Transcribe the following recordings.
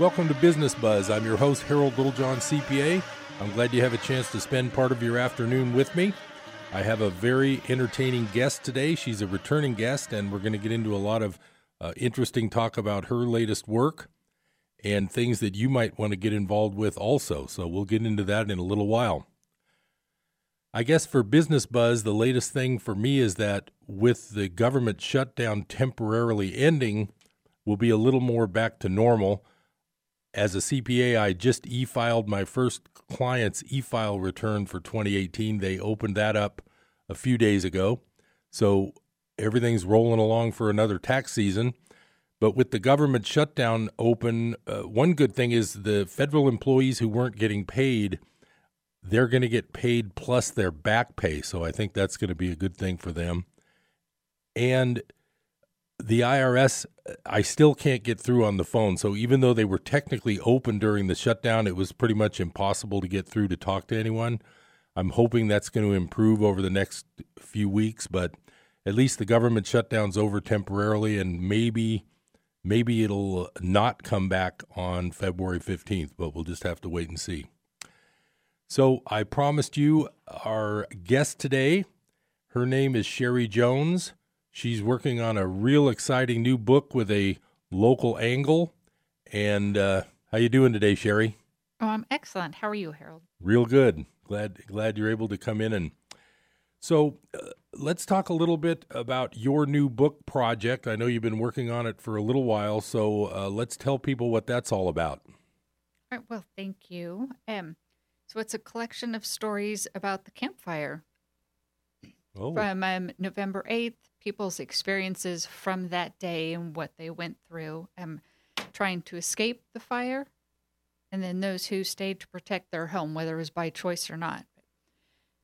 Welcome to Business Buzz. I'm your host, Harold Littlejohn, CPA. I'm glad you have a chance to spend part of your afternoon with me. I have a very entertaining guest today. She's a returning guest, and we're going to get into a lot of uh, interesting talk about her latest work and things that you might want to get involved with also. So we'll get into that in a little while. I guess for Business Buzz, the latest thing for me is that with the government shutdown temporarily ending, we'll be a little more back to normal. As a CPA, I just e filed my first client's e file return for 2018. They opened that up a few days ago. So everything's rolling along for another tax season. But with the government shutdown open, uh, one good thing is the federal employees who weren't getting paid, they're going to get paid plus their back pay. So I think that's going to be a good thing for them. And the IRS, uh, I still can't get through on the phone. So even though they were technically open during the shutdown, it was pretty much impossible to get through to talk to anyone. I'm hoping that's going to improve over the next few weeks, but at least the government shutdown's over temporarily, and maybe maybe it'll not come back on February 15th, but we'll just have to wait and see. So I promised you our guest today. Her name is Sherry Jones. She's working on a real exciting new book with a local angle. And uh, how you doing today, Sherry? Oh, I'm excellent. How are you, Harold? Real good. Glad glad you're able to come in and so uh, let's talk a little bit about your new book project. I know you've been working on it for a little while, so uh, let's tell people what that's all about. All right. Well, thank you. Um, so it's a collection of stories about the campfire Oh, from um, November 8th, people's experiences from that day and what they went through, um, trying to escape the fire, and then those who stayed to protect their home, whether it was by choice or not.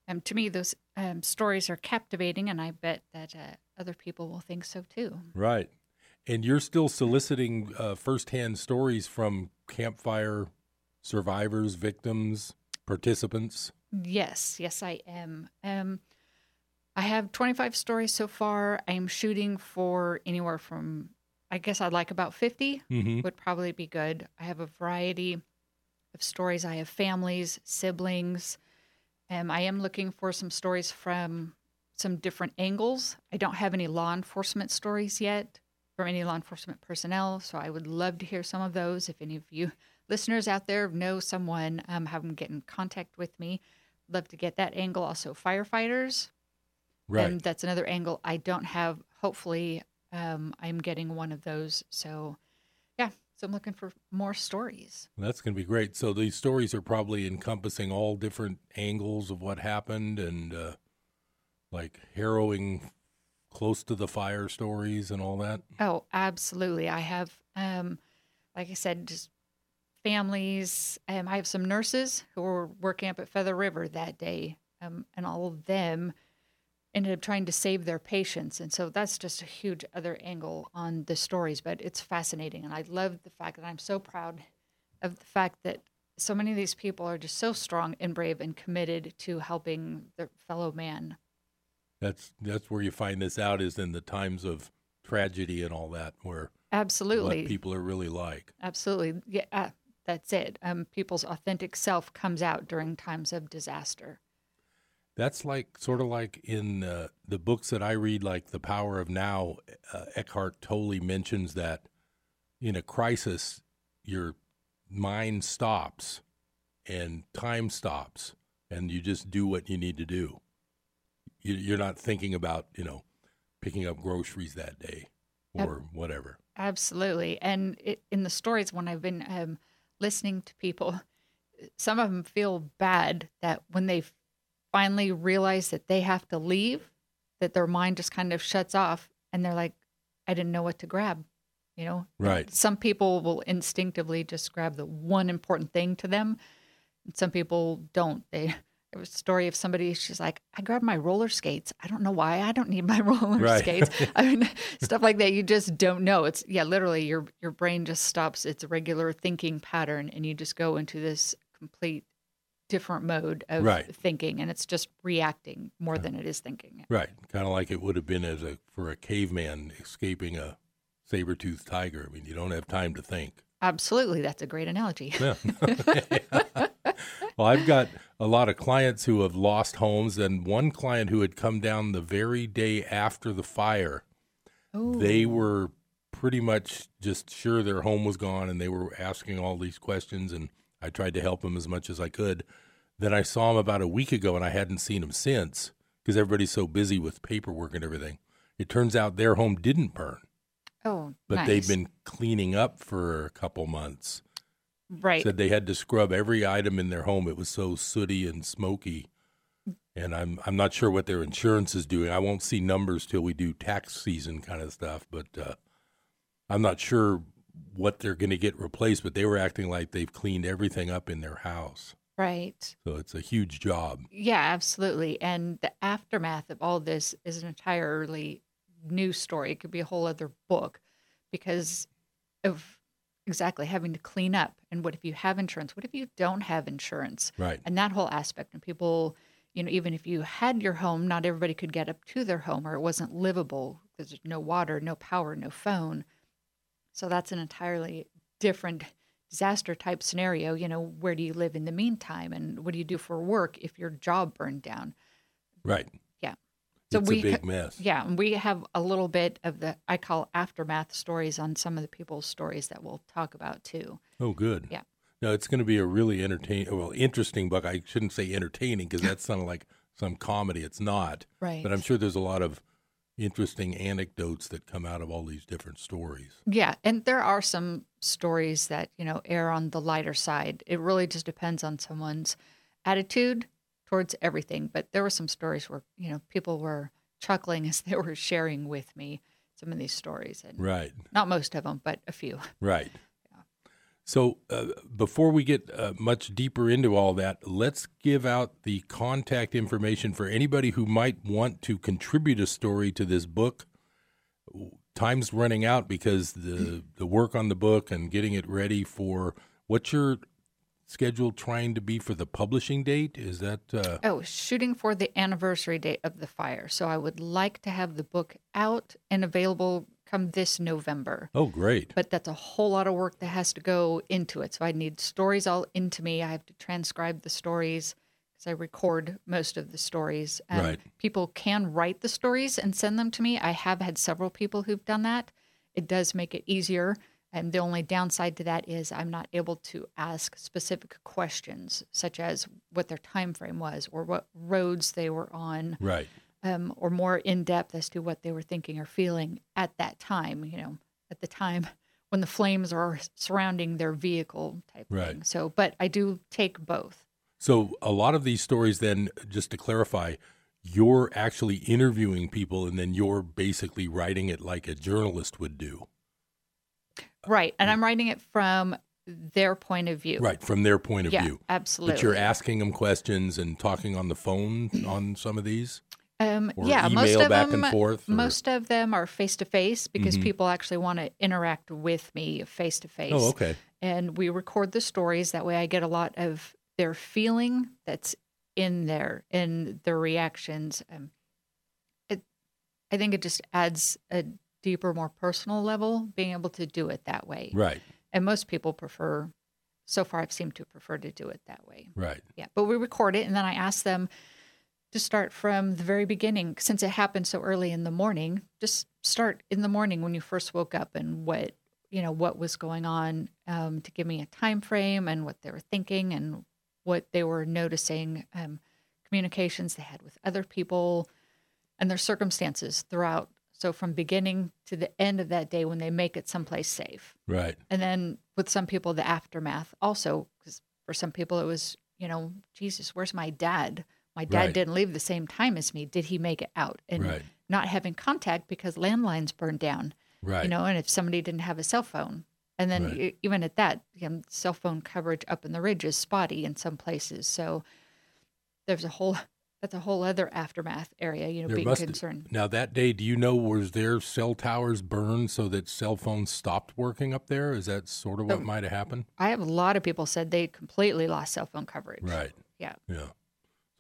Um, to me, those um, stories are captivating, and I bet that uh, other people will think so too. right. And you're still soliciting uh, firsthand stories from campfire survivors, victims, participants. Yes, yes, I am. Um, I have 25 stories so far. I'm shooting for anywhere from, I guess I'd like about 50 Mm-hmm. would probably be good. I have a variety of stories. I have families, siblings. Um, I am looking for some stories from some different angles. I don't have any law enforcement stories yet from any law enforcement personnel, so I would love to hear some of those. If any of you listeners out there know someone, um, have them get in contact with me. Love to get that angle. Also, firefighters. Right. And that's another angle I don't have. Hopefully, um, I'm getting one of those. So, yeah. So I'm looking for more stories. That's going to be great. So these stories are probably encompassing all different angles of what happened and uh, like harrowing close to the fire stories and all that. Oh, absolutely. I have, um, like I said, just families. Um, I have some nurses who were working up at Feather River that day, um, and all of them ended up trying to save their patients. And so that's just a huge other angle on the stories, but it's fascinating. And I love the fact that I'm so proud of the fact that so many of these people are just so strong and brave and committed to helping their fellow man. That's that's where you find this out is in the times of tragedy and all that, where Absolutely. what people are really like. Absolutely. Yeah, uh, that's it. Um, people's authentic self comes out during times of disaster. That's like sort of like in uh, the books that I read, like The Power of Now. Uh, Eckhart Tolle mentions that in a crisis, your mind stops and time stops, and you just do what you need to do. You, you're not thinking about you know picking up groceries that day or whatever. Absolutely. And it, in the stories, when I've been um, listening to people, some of them feel bad that when they finally realize that they have to leave, that their mind just kind of shuts off and they're like, I didn't know what to grab. You know, Right. some people will instinctively just grab the one important thing to them. And some people don't. They there was a story of somebody. She's like, I grabbed my roller skates. I don't know why. I don't need my roller Right. skates. I mean, stuff like that. You just don't know. It's yeah, literally your your brain just stops its regular thinking pattern, and you just go into this complete different mode of Right. thinking, and it's just reacting more than it is thinking. Right, kind of like it would have been as a for a caveman escaping a saber-toothed tiger. I mean, you don't have time to think. Absolutely, that's a great analogy. Yeah. well, I've got a lot of clients who have lost homes, and one client who had come down the very day after the fire. They were pretty much just sure their home was gone, and they were asking all these questions, and I tried to help him as much as I could. Then I saw him about a week ago, and I hadn't seen him since because everybody's so busy with paperwork and everything. It turns out their home didn't burn, Oh, but nice. they've been cleaning up for a couple months. right. said they had to scrub every item in their home. It was so sooty and smoky. And I'm I'm not sure what their insurance is doing. I won't see numbers till we do tax season kind of stuff, but uh, I'm not sure what they're going to get replaced. But they were acting like they've cleaned everything up in their house, right. so it's a huge job. Yeah, absolutely. And the aftermath of all this is an entirely new story. It could be a whole other book because of exactly having to clean up. And what if you have insurance? What if you don't have insurance? Right. And that whole aspect. And people, you know, even if you had your home, not everybody could get up to their home or it wasn't livable because there's no water, no power, no phone. So that's an entirely different disaster type scenario. You know, where do you live in the meantime? And what do you do for work if your job burned down? Right. Yeah. So it's we a big mess. Yeah. And we have a little bit of the, I call aftermath stories on some of the people's stories that we'll talk about too. Oh, good. Yeah. No, it's going to be a really entertaining, well, interesting book. I shouldn't say entertaining because that sounded like some comedy. It's not. Right. But I'm sure there's a lot of interesting anecdotes that come out of all these different stories. Yeah, and there are some stories that, you know, err on the lighter side. It really just depends on someone's attitude towards everything. But there were some stories where, you know, people were chuckling as they were sharing with me some of these stories. And Right. not most of them, but a few. Right. So uh, before we get uh, much deeper into all that, let's give out the contact information for anybody who might want to contribute a story to this book. Time's running out because the the work on the book and getting it ready for what's your schedule trying to be for the publishing date? Is that uh, Oh, shooting for the anniversary date of the fire. So I would like to have the book out and available come this November. oh great but that's a whole lot of work that has to go into it. So I need stories all into me. I have to transcribe the stories because I record most of the stories. Um, Right. People can write the stories and send them to me. I have had several people who've done that. It does make it easier. And the only downside to that is I'm not able to ask specific questions, such as what their time frame was or what roads they were on right um, or more in depth as to what they were thinking or feeling at that time, you know, at the time when the flames are surrounding their vehicle type Right. thing. So, but I do take both. So a lot of these stories, then, just to clarify, you're actually interviewing people, and then you're basically writing it like a journalist would do, Right. And I'm writing it from their point of view. right, from their point of Yeah, view. absolutely. But you're asking them questions and talking on the phone on some of these, Um, yeah, most of them, forth. or- most of them are face to face because Mhm. people actually want to interact with me face to face. Oh, okay. and we record the stories. That way, I get a lot of their feeling that's in there and their reactions. Um, it, I think it just adds a deeper, more personal level being able to do it that way. Right, And most people prefer. So far, I've seemed to prefer to do it that way. right, Yeah, but we record it, and then I ask them to start from the very beginning. Since it happened so early in the morning, just start in the morning when you first woke up and what you know what was going on um, to give me a time frame and what they were thinking and what they were noticing, um, communications they had with other people, and their circumstances throughout. So from beginning to the end of that day when they make it someplace safe right, and then with some people the aftermath also because for some people it was you know jesus where's my dad my dad Right. didn't leave the same time as me did he make it out and right, not having contact because landlines burned down right. you know and if somebody didn't have a cell phone and then Right. e- even at that you know, cell phone coverage up in the ridge is spotty in some places so there's a whole that's a whole other aftermath area you know There being concerned Now that day, do you know was there cell towers burned so that cell phones stopped working up there? Is that sort of what Oh. might have happened? i have a lot of people said they completely lost cell phone coverage Right. yeah Yeah.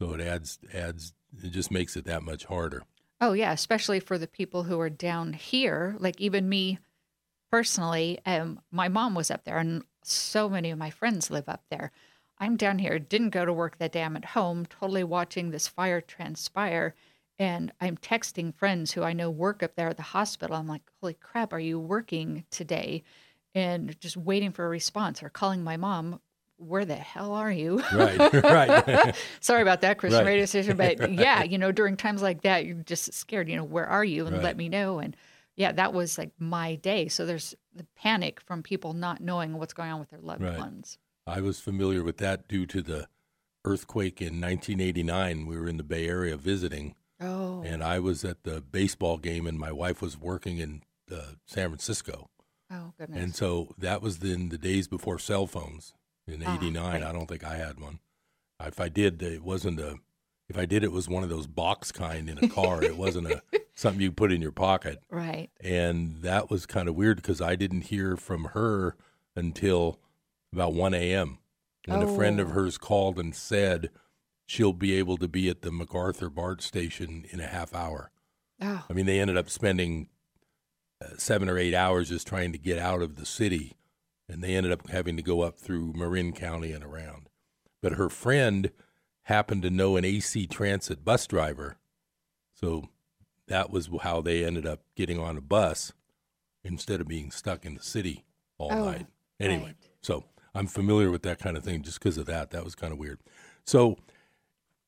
So it adds adds it just makes it that much harder. Oh yeah, especially for the people who are down here, like even me personally, um, my mom was up there, and so many of my friends live up there. I'm down here, didn't go to work that day. I'm at home, totally watching this fire transpire. And I'm texting friends who I know work up there at the hospital. I'm like, holy crap, are you working today? And just waiting for a response or calling my mom, where the hell are you? Right, right. Sorry about that, Christian Right. radio station. But yeah, you know, during times like that, you're just scared, you know, where are you? And Right. let me know. And yeah, that was like my day. So there's the panic from people not knowing what's going on with their loved ones. I was familiar with that due to the earthquake in 1989. We were in the Bay Area visiting, Oh, and I was at the baseball game, and my wife was working in uh, San Francisco. oh goodness. And so that was in the days before cell phones in Ah, '89. I don't think I had one. If I did, it wasn't a. If I did, it was one of those box kind in a car. it wasn't a something you put in your pocket. right. And that was kind of weird because I didn't hear from her until about 1 a.m. when a friend of Oh. hers called and said she'll be able to be at the MacArthur BART station in a half hour. Oh, I mean, they ended up spending uh, seven or eight hours just trying to get out of the city, and they ended up having to go up through Marin County and around. But her friend happened to know an AC Transit bus driver, so that was how they ended up getting on a bus instead of being stuck in the city all Oh, night. Anyway, right. so I'm familiar with that kind of thing just because of that. That was kind of weird. So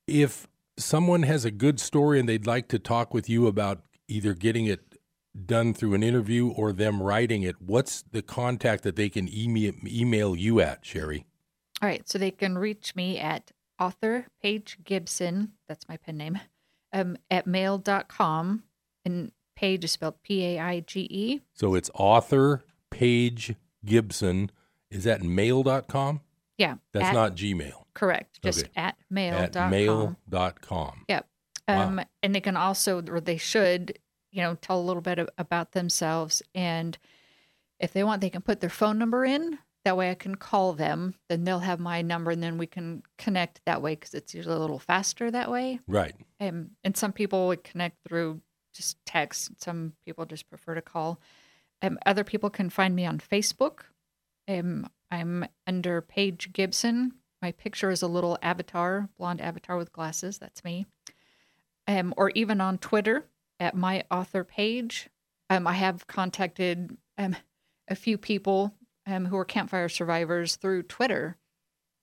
if someone has a good story and they'd like to talk with you about either getting it done through an interview or them writing it, what's the contact that they can email, email you at, Sherry? All right, so they can reach me at author Paige Gibson, that's my pen name, um, at mail.com. And Paige is spelled P A I G E. So it's author Paige Gibson. Is that mail.com? Yeah. That's at- not Gmail. correct. Just Okay. at At mail.com. mail.com. Yep. Wow. Um, And they can also, or they should, you know, tell a little bit a- about themselves. And if they want, they can put their phone number in. That way I can call them. Then they'll have my number and then we can connect that way because it's usually a little faster that way. Right. Um, and some people would connect through just text. Some people just prefer to call. Um, other people can find me on Facebook. Um, I'm under Paige Gibson. My picture is a little avatar, blonde avatar with glasses. That's me. Um, or even on Twitter at my author page. Um, I have contacted um, a few people um, who are campfire survivors through Twitter.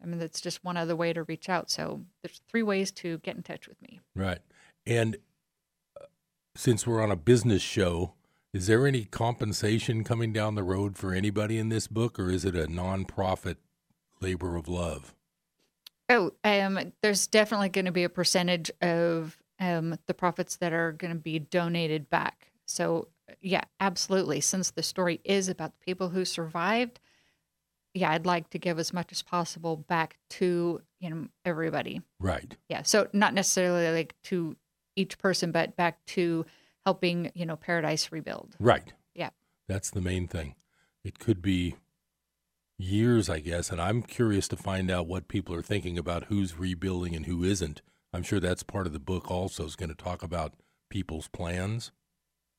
I mean, that's just one other way to reach out. So there's three ways to get in touch with me. Right. And uh, since we're on a business show, is there any compensation coming down the road for anybody in this book, or is it a nonprofit labor of love? Oh, um, there's definitely going to be a percentage of um, the profits that are going to be donated back. So, yeah, absolutely. Since the story is about the people who survived, yeah, I'd like to give as much as possible back to you know everybody. Right. Yeah, so not necessarily like to each person, but back to helping you know Paradise rebuild. Right. Yeah. That's the main thing. It could be years, I guess, and I'm curious to find out what people are thinking about who's rebuilding and who isn't. I'm sure that's part of the book also is going to talk about people's plans.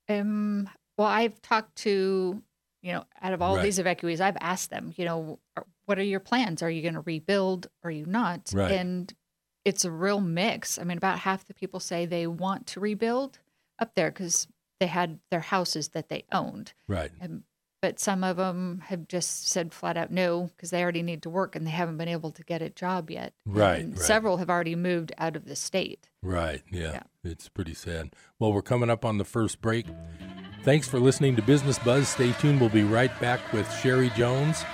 Um, well, I've talked to, you know, out of all Right. these evacuees, I've asked them, you know, what are your plans? Are you going to rebuild? Are you not? Right. And it's a real mix. I mean, about half the people say they want to rebuild up there because they had their houses that they owned. Right. Um, but some of them have just said flat out no because they already need to work and they haven't been able to get a job yet. Right, right. Several have already moved out of the state. Right. Yeah. Yeah. It's pretty sad. Well, we're coming up on the first break. Thanks for listening to Business Buzz. Stay tuned. We'll be right back with Sherry Jones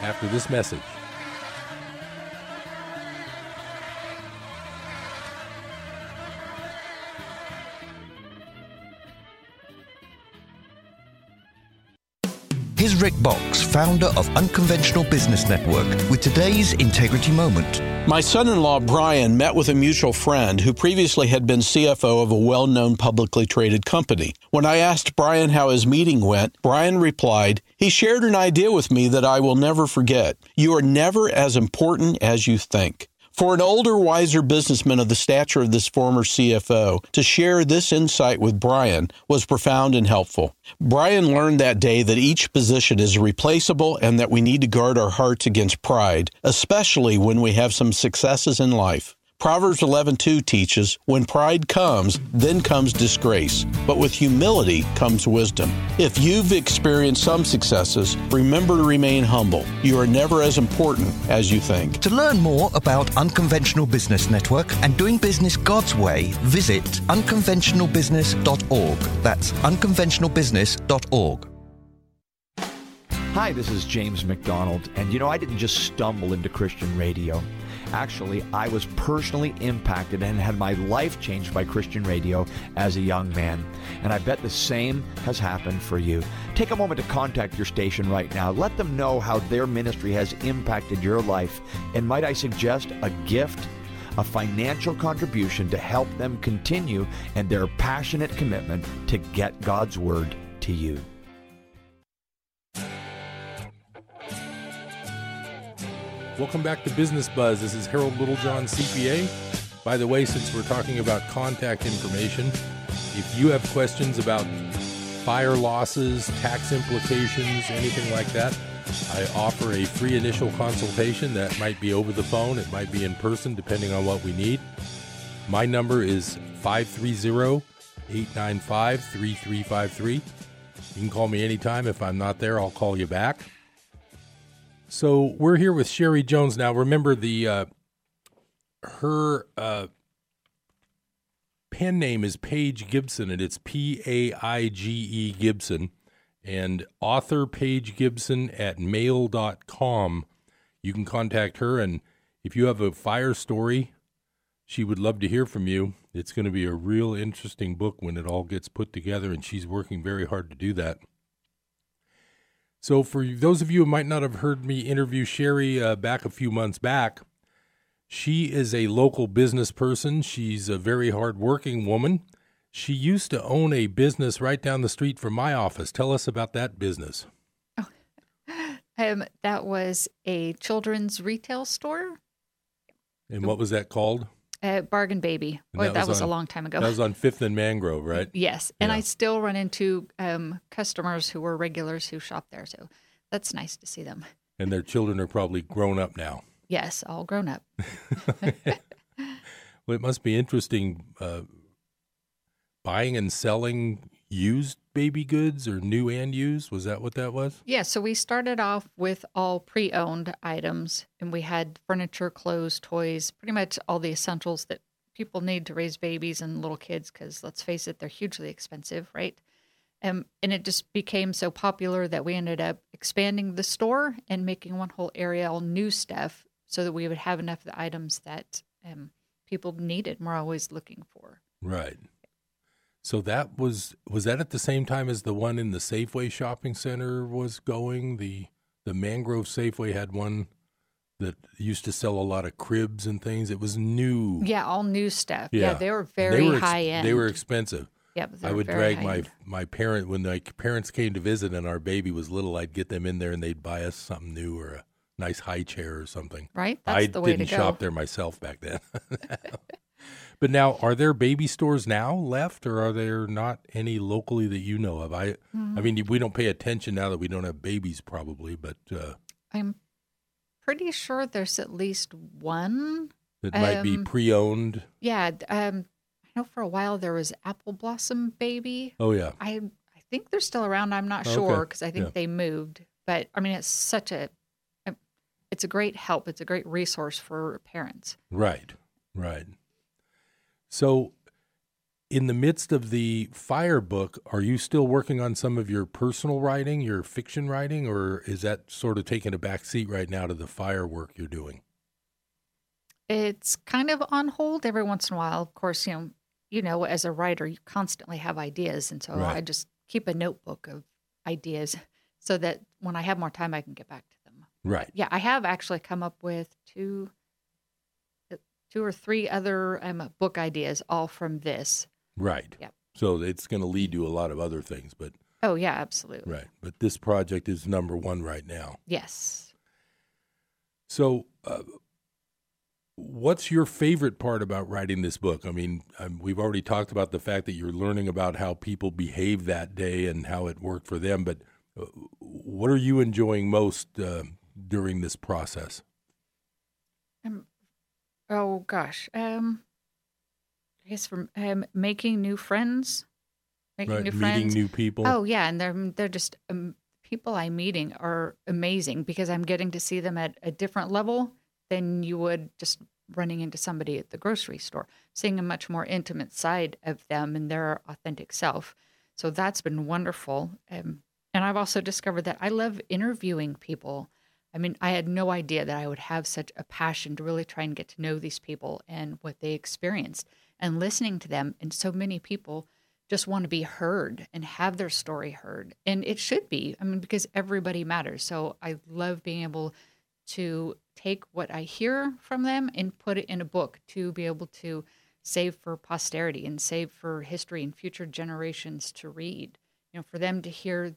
after this message. Rick Boxx, founder of Unconventional Business Network, with today's Integrity Moment. My son in law, Brian, met with a mutual friend who previously had been CFO of a well known publicly traded company. When I asked Brian how his meeting went, Brian replied, He shared an idea with me that I will never forget. You are never as important as you think. For an older, wiser businessman of the stature of this former CFO to share this insight with Brian was profound and helpful. Brian learned that day that each position is replaceable and that we need to guard our hearts against pride, especially when we have some successes in life. Proverbs 11:2 teaches, "When pride comes, then comes disgrace, but with humility comes wisdom." If you've experienced some successes, remember to remain humble. You are never as important as you think. To learn more about Unconventional Business Network and doing business God's way, visit unconventionalbusiness.org. That's unconventionalbusiness.org. Hi, this is James McDonald, and you know, I didn't just stumble into Christian radio. Actually, I was personally impacted and had my life changed by Christian radio as a young man. And I bet the same has happened for you. Take a moment to contact your station right now. Let them know how their ministry has impacted your life. And might I suggest a gift? A financial contribution to help them continue and their passionate commitment to get God's Word to you. Welcome back to Business Buzz. This is Harold Littlejohn, CPA. By the way, since we're talking about contact information, if you have questions about fire losses, tax implications, anything like that, I offer a free initial consultation that might be over the phone, it might be in person, depending on what we need. My number is 530 895 3353. You can call me anytime. If I'm not there, I'll call you back. So we're here with Sherry Jones now. Remember the uh, her uh, pen name is Paige Gibson, and it's P A I G E Gibson, and author Paige Gibson at mail.com. You can contact her, and if you have a fire story, she would love to hear from you. It's going to be a real interesting book when it all gets put together, and she's working very hard to do that. So, for those of you who might not have heard me interview Sherry uh, back a few months back, she is a local business person. She's a very hardworking woman. She used to own a business right down the street from my office. Tell us about that business. Um, that was a children's retail store, And what was that called? Uh, Bargain Baby. And that that, was was, a long time ago. That was on Fifth and Mangrove, right? yes, and Yeah. I still run into um, customers who were regulars who shop there, so that's nice to see them. And their children are probably grown up now. Yes, all grown up. Well, it must be interesting uh, buying and selling used baby goods or new and used. Was that what that was? Yeah, so we started off with all pre owned items, and we had furniture, clothes, toys, pretty much all the essentials that people need to raise babies and little kids because let's face it, they're hugely expensive, right? Um, and it just became so popular that we ended up expanding the store and making one whole area all new stuff so that we would have enough of the items that um, people needed and were always looking for. Right. So that was was that at the same time as the one in the Safeway shopping center was going? The the Mangrove Safeway had one that used to sell a lot of cribs and things. It was new. Yeah, all new stuff. Yeah, they were very were ex- high end. They were expensive. Yep, they I would drag my my parent when my parents came to visit and our baby was little. I'd get them in there and they'd buy us something new or a nice high chair or something. right. That's I the way didn't shop there myself back then. but now, are there baby stores now left, or are there not any locally that you know of? I, I Mm-hmm. mean, we don't pay attention now that we don't have babies, probably, but uh, I'm pretty sure there's at least one. it might be Um, pre-owned. Yeah, um, I know for a while there was Apple Blossom Baby. Oh yeah, I I think they're still around. I'm not Okay, sure because I think yeah. they moved. But I mean, it's such a, a, it's a great help. It's a great resource for parents. right, right. So, in the midst of the fire book, are you still working on some of your personal writing, your fiction writing, or is that sort of taking a back seat right now to the fire work you're doing? It's kind of on hold every once in a while. Of course, you know, you know, as a writer, you constantly have ideas, and so Right. I just keep a notebook of ideas so that when I have more time, I can get back to them. Right. Yeah, I have actually come up with two, two or three other um, book ideas, all from this. Right. Yep. So it's going to lead to a lot of other things, but Oh yeah, absolutely. right. But this project is number one right now. Yes. So, uh, what's your favorite part about writing this book? I mean, um, we've already talked about the fact that you're learning about how people behave that day and how it worked for them, but uh, what are you enjoying most uh, during this process? Um, oh gosh, um, I guess from um, making new friends, making Right, new meeting friends. new people. Oh yeah, and they're they're just um, people I'm meeting are amazing because I'm getting to see them at a different level than you would just running into somebody at the grocery store, seeing a much more intimate side of them and their authentic self. So that's been wonderful. Um, and I've also discovered that I love interviewing people. I mean, I had no idea that I would have such a passion to really try and get to know these people and what they experienced and listening to them. And so many people just want to be heard and have their story heard. And it should be, I mean, because everybody matters. So I love being able to take what I hear from them and put it in a book to be able to save for posterity and save for history and future generations to read. You know, for them to hear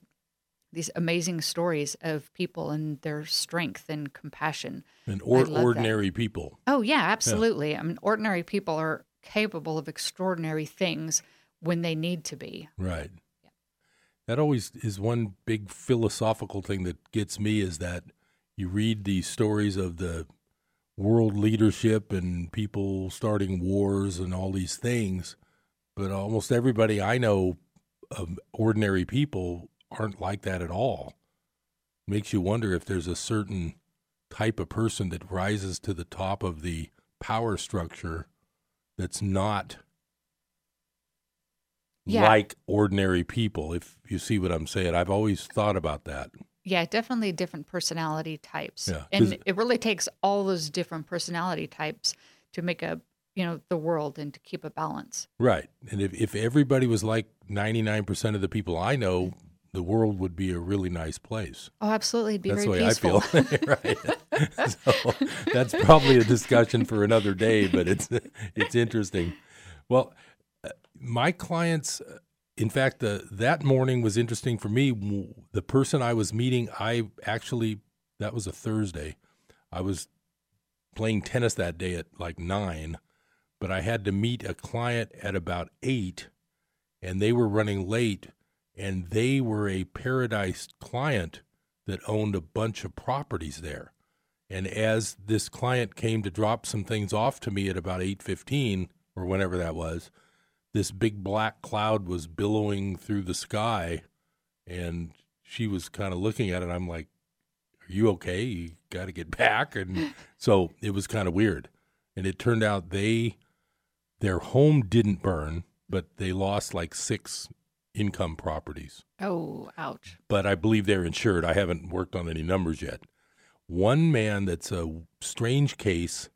these amazing stories of people and their strength and compassion. and or, love that. ordinary people. Oh, yeah, absolutely. I mean, ordinary people are capable of extraordinary things when they need to be. Right. That always is one big philosophical thing that gets me is that you read these stories of the world leadership and people starting wars and all these things, but almost everybody I know of ordinary people aren't like that at all. Makes you wonder if there's a certain type of person that rises to the top of the power structure that's not Yeah. like ordinary people, if you see what I'm saying. I've always thought about that. Yeah, definitely different personality types. Yeah, And it really takes all those different personality types to make a, you know, the world and to keep a balance. Right. And if, if everybody was like 99% of the people I know, the world would be a really nice place. Oh, absolutely. It'd be that's the very way peaceful. I feel. right. so that's probably a discussion for another day, but it's it's interesting. Well, uh, my clients, uh, in fact, the that morning was interesting for me. The person I was meeting, I actually that was a Thursday. I was playing tennis that day at like nine, but I had to meet a client at about eight, and they were running late, and they were a Paradise client that owned a bunch of properties there. And as this client came to drop some things off to me at about 8:15 or whenever that was, this big black cloud was billowing through the sky and she was kind of looking at it I'm like, "Are you okay? You got to get back." And so it was kind of weird. And it turned out they their home didn't burn, but they lost like 6 income properties Oh, ouch. but I believe they're insured. I haven't worked on any numbers yet. One man that's a strange case,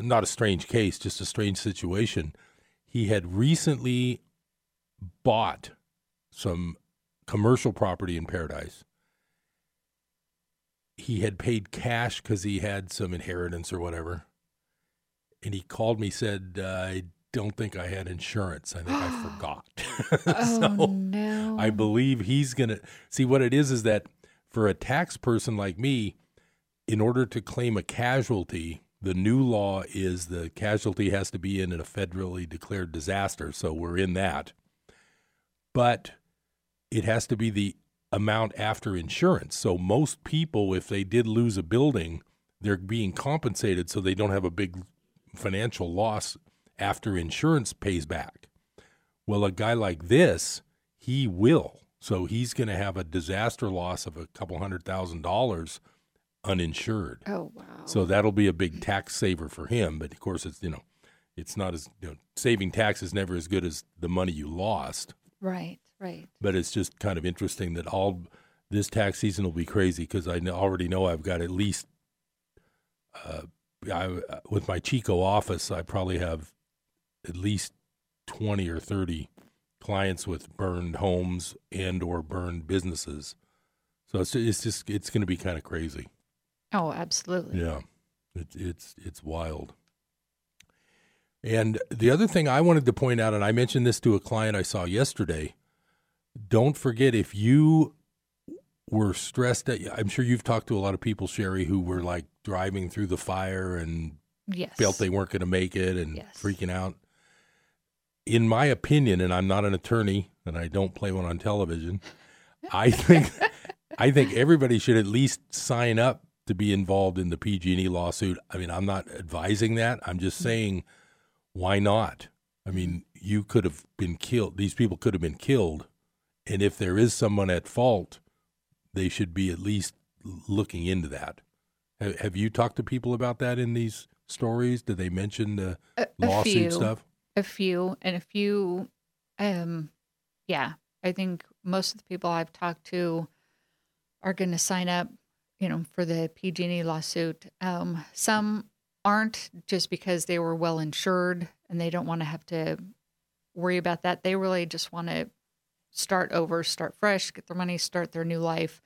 not a strange case, just a strange situation. He had recently bought some commercial property in Paradise. He had paid cash because he had some inheritance or whatever. And he called me, said, uh, I don't think I had insurance. I think I forgot. Oh, so, no. I believe he's going to see what it is is that for a tax person like me, in order to claim a casualty, the new law is the casualty has to be in a federally declared disaster. So we're in that. But it has to be the amount after insurance. So most people, if they did lose a building, they're being compensated so they don't have a big financial loss after insurance pays back. Well, a guy like this, he will. So he's going to have a disaster loss of a couple hundred thousand dollars uninsured. Oh, wow. So that'll be a big tax saver for him. But of course, it's you know, it's not as you know, saving tax is never as good as the money you lost. right, right. But it's just kind of interesting that all this tax season will be crazy because I already know I've got at least uh, I, with my Chico office, I probably have at least twenty or thirty clients with burned homes and or burned businesses. So it's it's just it's going to be kind of crazy. Oh, absolutely. Yeah, it's it's it's wild. And the other thing I wanted to point out, and I mentioned this to a client I saw yesterday, don't forget if you were stressed out. I'm sure you've talked to a lot of people, Sherry, who were like driving through the fire and Yes. felt they weren't going to make it and Yes. freaking out. In my opinion, and I'm not an attorney and I don't play one on television, I think I think everybody should at least sign up to be involved in the PG&E lawsuit. I mean, I'm not advising that. I'm just mm-hmm. saying why not? I mean, mm-hmm. you could have been killed. These people could have been killed. And if there is someone at fault, they should be at least looking into that. Have, have you talked to people about that in these stories? Did they mention the A- a lawsuit few. stuff? A few and a few um yeah i think most of the people i've talked to are going to sign up you know for the pg&e lawsuit. Um some aren't just because they were well insured and they don't want to have to worry about that. They really just want to start over start fresh get their money start their new life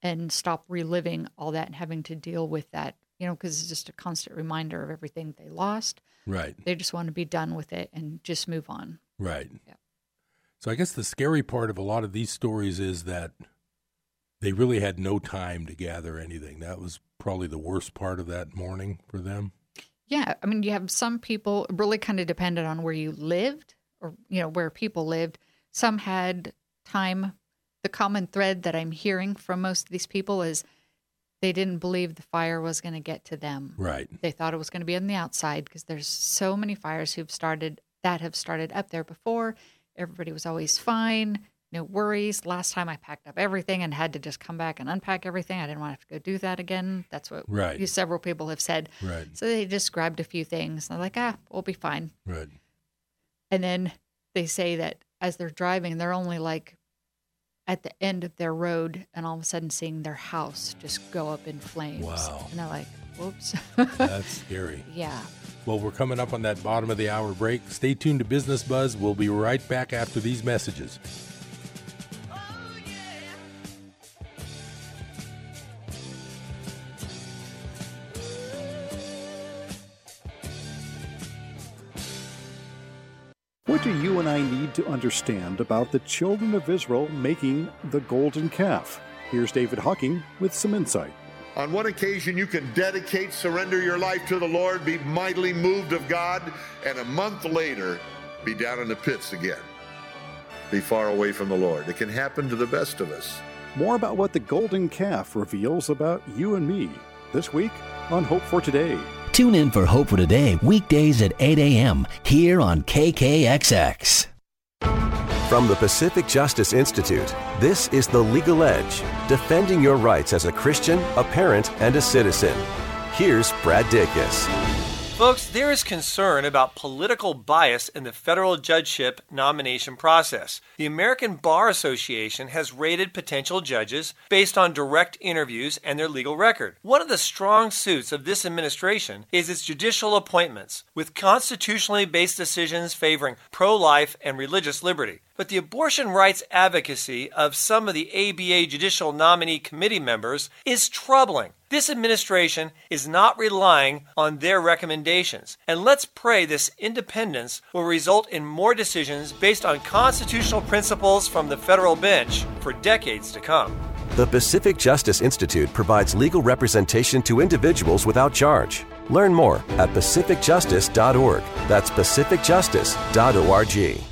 and stop reliving all that and having to deal with that you know because it's just a constant reminder of everything they lost Right, they just want to be done with it and just move on. right. Yeah. So I guess the scary part of a lot of these stories is that they really had no time to gather anything. That was probably the worst part of that morning for them. Yeah, I mean, you have some people really kind of depended on where you lived or you know where people lived. Some had time. The common thread that I'm hearing from most of these people is they didn't believe the fire was going to get to them. Right. They thought it was going to be on the outside because there's so many fires who've started that have started up there before. Everybody was always fine, no worries. Last time I packed up everything and had to just come back and unpack everything. I didn't want to have to go do that again. That's what Right. several people have said. Right. So they just grabbed a few things. They're like, ah, we'll be fine. Right. And then they say that as they're driving, they're only like at the end of their road and all of a sudden seeing their house just go up in flames. Wow. And they're like, whoops. That's scary. yeah. Well, we're coming up on that bottom of the hour break. Stay tuned to Business Buzz. We'll be right back after these messages. What do you and I need to understand about the children of Israel making the golden calf? Here's David Hocking with some insight. On one occasion, you can dedicate, surrender your life to the Lord, be mightily moved of God, and a month later, be down in the pits again. Be far away from the Lord. It can happen to the best of us. More about what the golden calf reveals about you and me this week on Hope for Today. Tune in for Hope for Today, weekdays at 8 a.m. here on KKXX. From the Pacific Justice Institute, this is The Legal Edge, defending your rights as a Christian, a parent, and a citizen. Here's Brad Dacus. Folks, there is concern about political bias in the federal judgeship nomination process. The American Bar Association has rated potential judges based on direct interviews and their legal record. One of the strong suits of this administration is its judicial appointments, with constitutionally based decisions favoring pro life and religious liberty. But the abortion rights advocacy of some of the ABA Judicial Nominee Committee members is troubling. This administration is not relying on their recommendations, and let's pray this independence will result in more decisions based on constitutional principles from the federal bench for decades to come. The Pacific Justice Institute provides legal representation to individuals without charge. Learn more at pacificjustice.org. That's pacificjustice.org.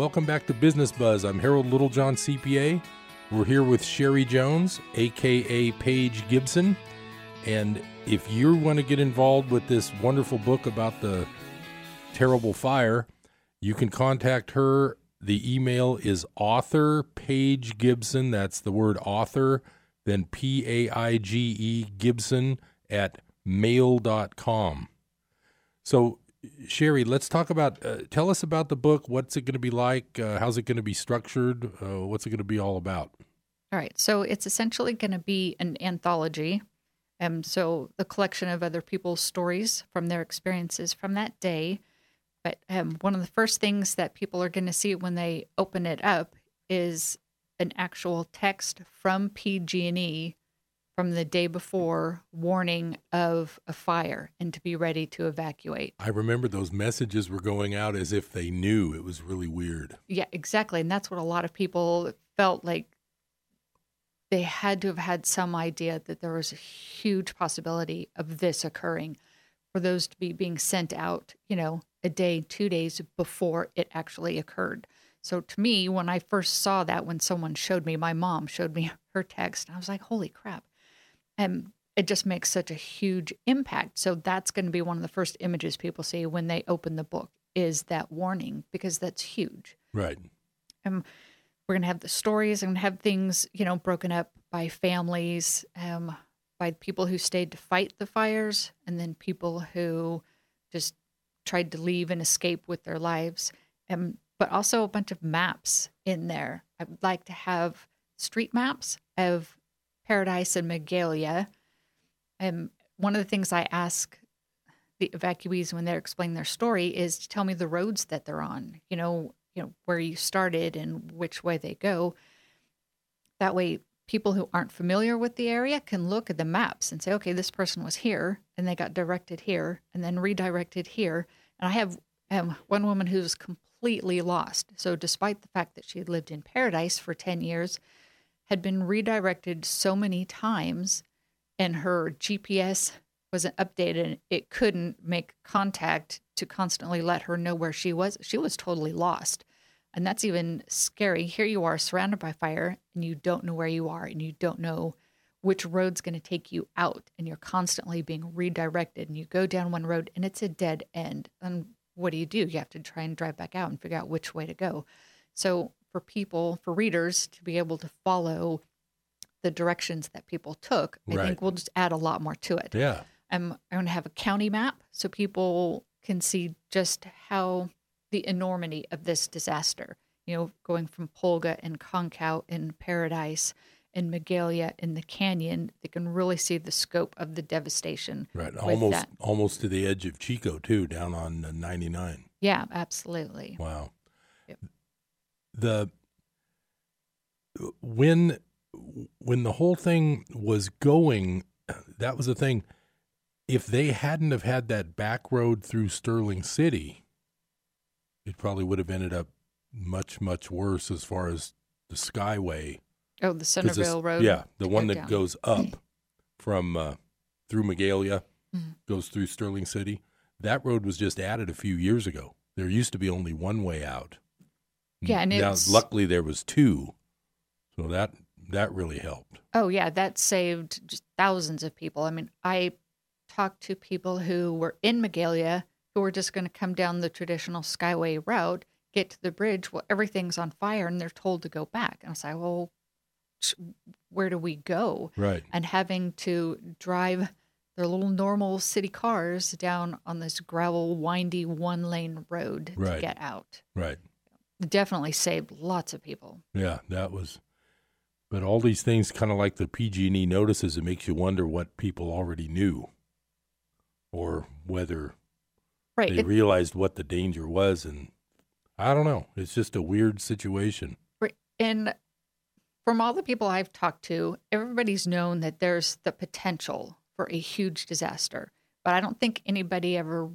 Welcome back to Business Buzz. I'm Harold Littlejohn, CPA. We're here with Sherry Jones, aka Paige Gibson. And if you want to get involved with this wonderful book about the terrible fire, you can contact her. The email is author Paige Gibson. That's the word author, then P A I G E Gibson at mail.com. So, Sherry, let's talk about, uh, tell us about the book. What's it going to be like? Uh, how's it going to be structured? Uh, what's it going to be all about? All right. So it's essentially going to be an anthology. Um, so the collection of other people's stories from their experiences from that day. But um, one of the first things that people are going to see when they open it up is an actual text from PG&E from the day before warning of a fire and to be ready to evacuate. I remember those messages were going out as if they knew. It was really weird. Yeah, exactly. And that's what a lot of people felt like they had to have had some idea that there was a huge possibility of this occurring for those to be being sent out, you know, a day, two days before it actually occurred. So to me, when I first saw that, when someone showed me, my mom showed me her text, and I was like, holy crap. And it just makes such a huge impact. So that's going to be one of the first images people see when they open the book is that warning because that's huge. Right. Um, we're going to have the stories and have things, you know, broken up by families, um, by people who stayed to fight the fires, and then people who just tried to leave and escape with their lives. Um, but also a bunch of maps in there. I would like to have street maps of Paradise and Magalia. And one of the things I ask the evacuees when they're explaining their story is to tell me the roads that they're on. You know, you know where you started and which way they go. That way, people who aren't familiar with the area can look at the maps and say, okay, this person was here and they got directed here and then redirected here. And I have um, one woman who's completely lost. So, despite the fact that she had lived in paradise for 10 years, had been redirected so many times, and her GPS wasn't updated, it couldn't make contact to constantly let her know where she was. She was totally lost. And that's even scary. Here you are surrounded by fire, and you don't know where you are, and you don't know which road's going to take you out, and you're constantly being redirected. And you go down one road, and it's a dead end. And what do you do? You have to try and drive back out and figure out which way to go. So, for people, for readers to be able to follow the directions that people took, I Right. think we'll just add a lot more to it. Yeah. I'm, I'm going to have a county map so people can see just how the enormity of this disaster, you know, going from Pulga and Concow and Paradise and Magalia in the canyon, they can really see the scope of the devastation. Right. Almost that. almost to the edge of Chico too, down on uh, 99. Yeah, absolutely. Wow. The when when the whole thing was going, that was the thing. If they hadn't have had that back road through Sterling City, it probably would have ended up much much worse as far as the Skyway. Oh, the Centerville Road. Yeah, the one that down. goes up from uh, through Magalia, Mhm. goes through Sterling City. That road was just added a few years ago. There used to be only one way out. Yeah, and now luckily there was two, so that that really helped. Oh yeah, that saved just thousands of people. I mean, I talked to people who were in Magalia who were just going to come down the traditional Skyway route, get to the bridge. Well, everything's on fire, and they're told to go back. And I was like, well, where do we go? Right. And having to drive their little normal city cars down on this gravel, windy, one lane road Right. to get out. Right. Definitely saved lots of people. Yeah, that was. But all these things, kind of like the PG&E notices, it makes you wonder what people already knew, or whether Right. they It- realized what the danger was, and I don't know. It's just a weird situation. Right. And from all the people I've talked to, everybody's known that there's the potential for a huge disaster. But I don't think anybody ever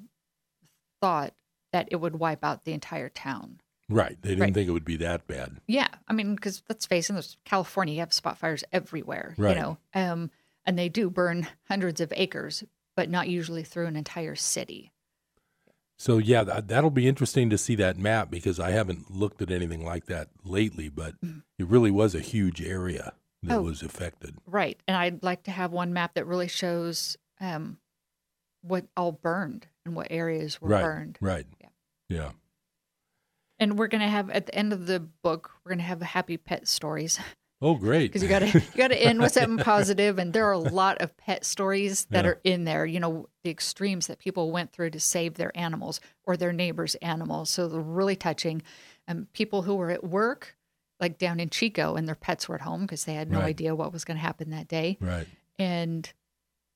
thought that it would wipe out the entire town. Right. They didn't Right. think it would be that bad. Yeah. I mean, because let's face it, there's California, you have spot fires everywhere, Right. you know, um, and they do burn hundreds of acres, but not usually through an entire city. So yeah, that, that'll be interesting to see that map because I haven't looked at anything like that lately. But it really was a huge area that Mm. Oh. was affected. Right. And I'd like to have one map that really shows um, what all burned and what areas were right. burned. Right. Yeah. Yeah. And we're going to have, at the end of the book, we're going to have happy pet stories. Oh, great! Because you got to you got to end with something positive, and there are a lot of pet stories that Yeah. are in there. You know the extremes that people went through to save their animals or their neighbors' animals. So they're really touching. Um, people who were at work, like down in Chico, and their pets were at home because they had no Right. idea what was going to happen that day, Right. and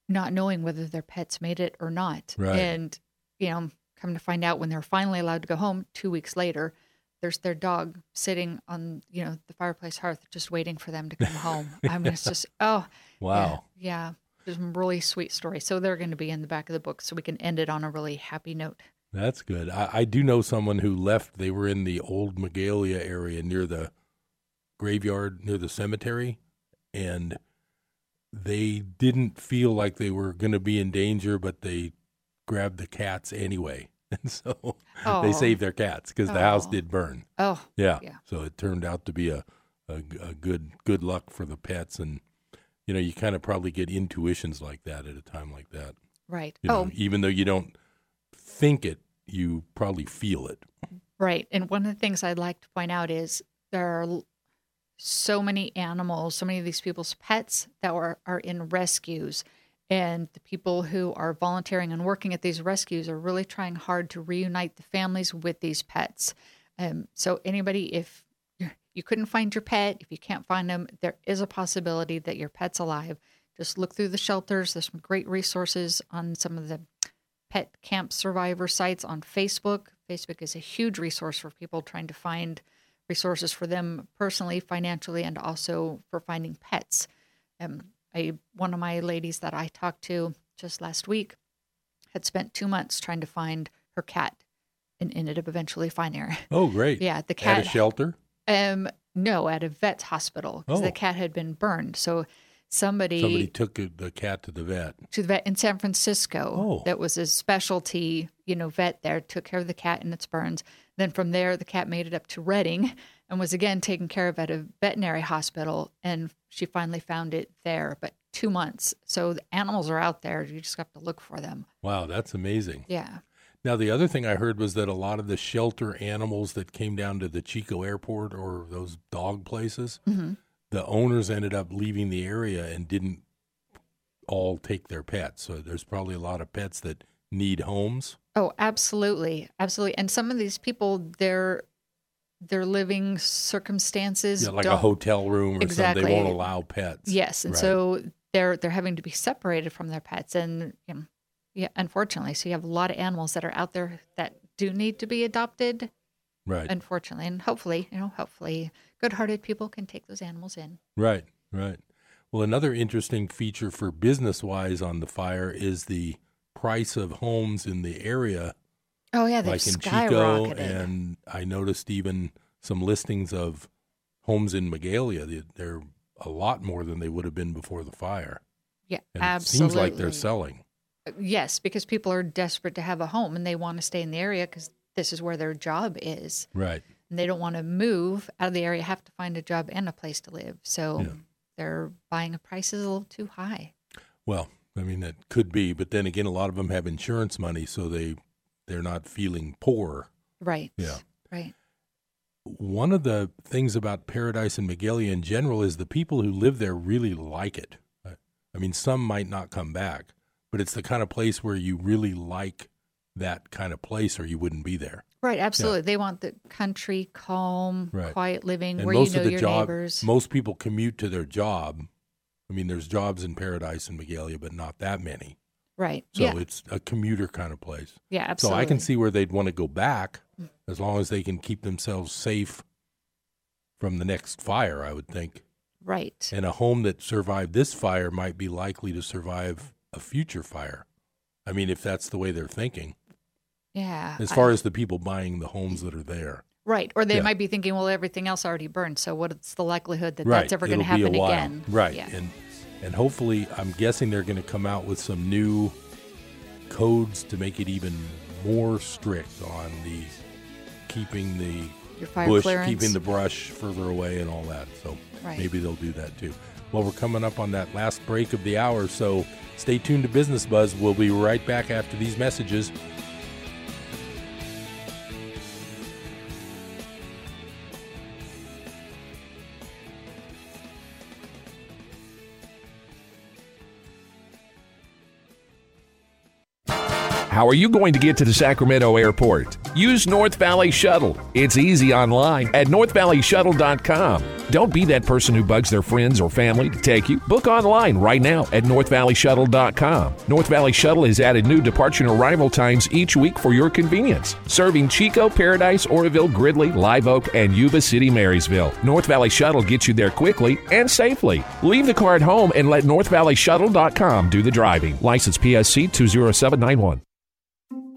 not knowing whether their pets made it or not. Right. And you know, come to find out when they're finally allowed to go home two weeks later. There's their dog sitting on, you know, the fireplace hearth, just waiting for them to come home. I mean, it's just, oh, Wow. yeah, yeah. There's some really sweet stories. So they're going to be in the back of the book, so we can end it on a really happy note. That's good. I, I do know someone who left. They were in the old Magalia area near the graveyard, near the cemetery, and they didn't feel like they were going to be in danger, but they grabbed the cats anyway. And so they oh. saved their cats because the house oh. did burn. Oh, yeah. yeah. So it turned out to be a, a, a good good luck for the pets, and you know you kind of probably get intuitions like that at a time like that. Right. You know, oh, even though you don't think it, you probably feel it. Right. And one of the things I'd like to point out is there are so many animals, so many of these people's pets that are, are in rescues. And the people who are volunteering and working at these rescues are really trying hard to reunite the families with these pets. Um, so, anybody, if you couldn't find your pet, if you can't find them, there is a possibility that your pet's alive. Just look through the shelters. There's some great resources on some of the pet camp survivor sites on Facebook. Facebook is a huge resource for people trying to find resources for them personally, financially, and also for finding pets. Um, I one of my ladies that I talked to just last week had spent two months trying to find her cat, and ended up eventually finding her. Oh, great! Yeah, the cat at a shelter. Um, no, at a vet's hospital because Oh. the cat had been burned. So somebody, Somebody took the- the cat to the vet. to the vet in San Francisco Oh. that was a specialty, you know, vet there, took care of the cat and its burns. Then from there, the cat made it up to Redding and was again taken care of at a veterinary hospital. And she finally found it there, but two months. So the animals are out there. You just have to look for them. Wow, that's amazing. Yeah. Now, the other thing I heard was that a lot of the shelter animals that came down to the Chico airport or those dog places, Mhm. the owners ended up leaving the area and didn't all take their pets. So there's probably a lot of pets that need homes. Oh, absolutely, absolutely. And some of these people, their their living circumstances, Yeah, like a hotel room or exactly. something. They won't allow pets. Yes, and Right. so they're they're having to be separated from their pets, and you know, yeah, unfortunately, so you have a lot of animals that are out there that do need to be adopted. Right. Unfortunately, and hopefully, you know, hopefully, good-hearted people can take those animals in. Right, right. Well, another interesting feature for business wise on the fire is the price of homes in the area. Oh yeah, they've like in Chico, and I noticed even some listings of homes in Magalia. They- They're a lot more than they would have been before the fire. yeah, And absolutely. it seems like they're selling. Uh, yes, because people are desperate to have a home and they want to stay in the area because this is where their job is. Right. And they don't want to move out of the area, have to find a job and a place to live. So Yeah. their buying a price is a little too high. Well, I mean that could be, but then again, a lot of them have insurance money, so they they're not feeling poor. Right. Yeah. Right. One of the things about Paradise and Magalia in general is the people who live there really like it. I- mean, some might not come back, but it's the kind of place where you really like that kind of place, or you wouldn't be there. Right. Absolutely. They want the country, calm, Right. quiet living And where you know of the your job, neighbors. most people commute to their job. I mean, there's jobs in Paradise and Magalia, but not that many. Right. So yeah. it's a commuter kind of place. Yeah, absolutely. So I can see where they'd want to go back mm. as long as they can keep themselves safe from the next fire, I would think. Right. And a home that survived this fire might be likely to survive a future fire. I mean, if that's the way they're thinking, Yeah. as I- far as the people buying the homes that are there. Right. Or they Yeah. might be thinking, well, everything else already burned. So what's the likelihood that right. that's ever going to It'll be a happen again? Right. Yeah. And and hopefully I'm guessing they're going to come out with some new codes to make it even more strict on the keeping the bush, clearance. keeping the brush further away and all that. So Right. maybe they'll do that too. Well, we're coming up on that last break of the hour, so stay tuned to Business Buzz. We'll be right back after these messages. How are you going to get to the Sacramento airport? Use North Valley Shuttle. It's easy online at northvalleyshuttle.com. Don't be that person who bugs their friends or family to take you. Book online right now at northvalleyshuttle.com. North Valley Shuttle has added new departure and arrival times each week for your convenience, serving Chico, Paradise, Oroville, Gridley, Live Oak, and Yuba City, Marysville. North Valley Shuttle gets you there quickly and safely. Leave the car at home and let northvalleyshuttle.com do the driving. License PSC 20791.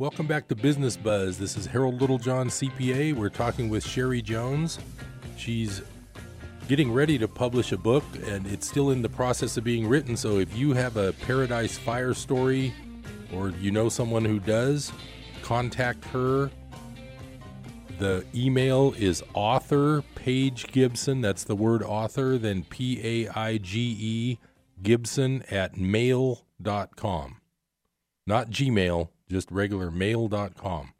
Welcome back to Business Buzz. This is Harold Littlejohn, CPA. We're talking with Sherry Jones. She's getting ready to publish a book, and it's still in the process of being written. So if you have a Paradise Fire story or you know someone who does, contact her. The email is author Paige Gibson. That's the word author, then P A I G E Gibson at mail.com. Not Gmail, just regular mail.com.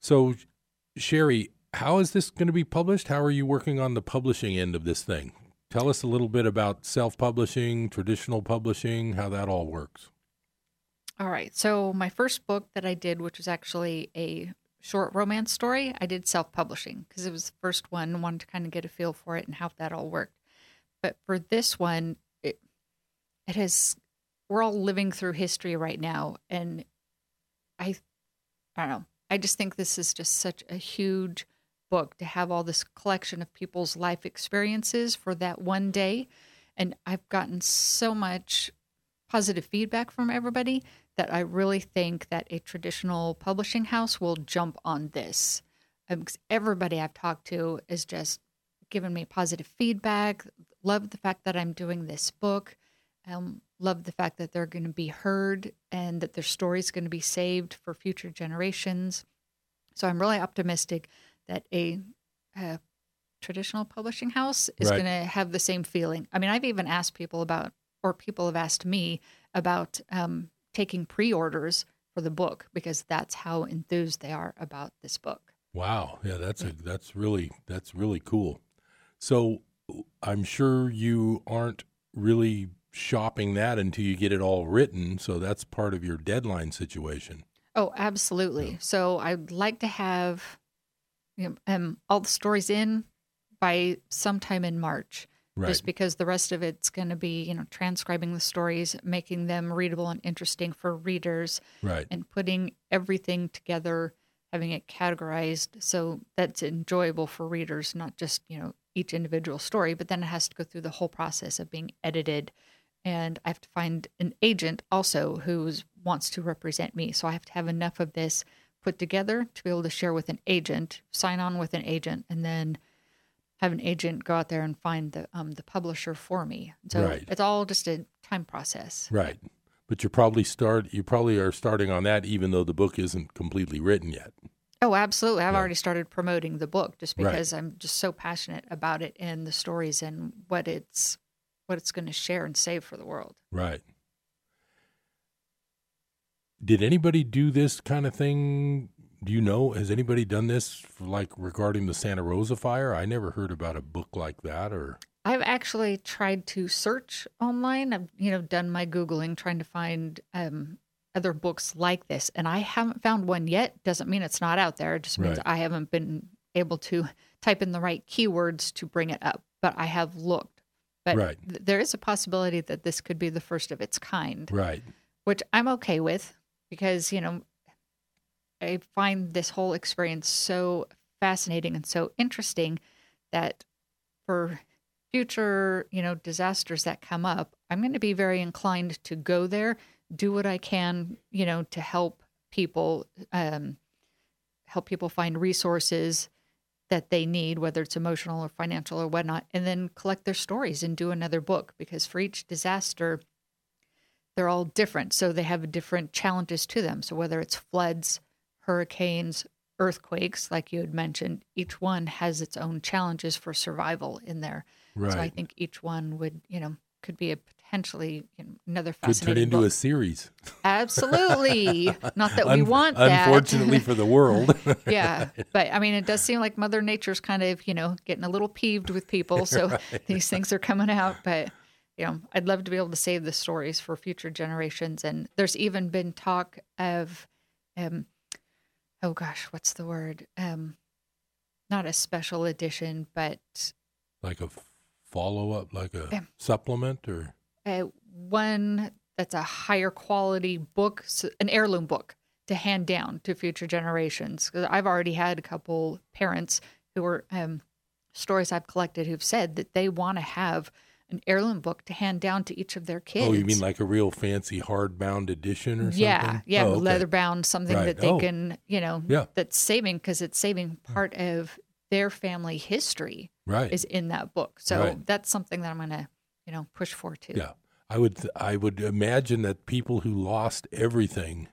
So, Sherry, how is this going to be published? How are you working on the publishing end of this thing? Tell us a little bit about self publishing, traditional publishing, how that all works. All right. So, my first book that I did, which was actually a short romance story, I did self publishing because it was the first one, wanted to kind of get a feel for it and how that all worked. But for this one, it, it has, we're all living through history right now. And I, I don't know, I just think this is just such a huge book to have all this collection of people's life experiences for that one day. And I've gotten so much positive feedback from everybody that I really think that a traditional publishing house will jump on this. Um, 'cause everybody I've talked to is just given me positive feedback. Love the fact that I'm doing this book. Um, love the fact that they're going to be heard and that their story is going to be saved for future generations. So I'm really optimistic that a, a traditional publishing house is Right. going to have the same feeling. I mean, I've even asked people about, or people have asked me about um, taking pre-orders for the book because that's how enthused they are about this book. Wow, yeah, that's a that's really that's really cool. So I'm sure you aren't really shopping that until you get it all written. So that's part of your deadline situation. Oh, absolutely. So I'd like to have you know, um, all the stories in by sometime in March. Right. Just because the rest of it's going to be, you know, transcribing the stories, making them readable and interesting for readers, Right. and putting everything together, having it categorized so that's enjoyable for readers, not just, you know, each individual story, but then it has to go through the whole process of being edited. And I have to find an agent also who wants to represent me. So I have to have enough of this put together to be able to share with an agent, sign on with an agent, and then have an agent go out there and find the um, the publisher for me. So Right. it's all just a time process. Right. But you probably start you probably are starting on that even though the book isn't completely written yet. Oh, absolutely. I've already started promoting the book just Right. because I'm just so passionate about it and the stories and what it's what it's going to share and save for the world. Right. Did anybody do this kind of thing? Do you know? Has anybody done this for like regarding the Santa Rosa fire? I never heard about a book like that or I've actually tried to search online. I've you know done my googling trying to find um, other books like this, and I haven't found one yet. Doesn't mean it's not out there. It just means Right. I haven't been able to type in the right keywords to bring it up. But I have looked, But Right. th- there is a possibility that this could be the first of its kind. Right. Which I'm okay with because, you know, I find this whole experience so fascinating and so interesting that for future, you know, disasters that come up, I'm going to be very inclined to go there, do what I can, you know, to help people um help people find resources that they need, whether it's emotional or financial or whatnot, and then collect their stories and do another book because for each disaster, they're all different. So they have different challenges to them. So whether it's floods, hurricanes, earthquakes, like you had mentioned, each one has its own challenges for survival in there. So I think each one would, you know, could be a potentially you know, another Could turn into book. a series. Absolutely. Not that we Un- want that. Unfortunately for the world. yeah. But I mean, it does seem like Mother Nature's kind of, you know, getting a little peeved with people. So Right. these things are coming out. But, you know, I'd love to be able to save the stories for future generations. And there's even been talk of, um, oh gosh, what's the word? Um, not a special edition, but like a follow up, like a Yeah. supplement, or uh, one that's a higher quality book, s- an heirloom book to hand down to future generations. 'Cause I've already had a couple parents who are um, stories I've collected who've said that they want to have an heirloom book to hand down to each of their kids. oh, you mean like a real fancy hardbound edition or something? yeah, yeah, Oh, okay. leather bound, something Right. that they Oh. can, you know, Yeah. that's saving because it's saving part of their family history. Right. is in that book. So Right. that's something that I'm gonna, you know, push for too. Yeah, I would. th- I would imagine that people who lost everything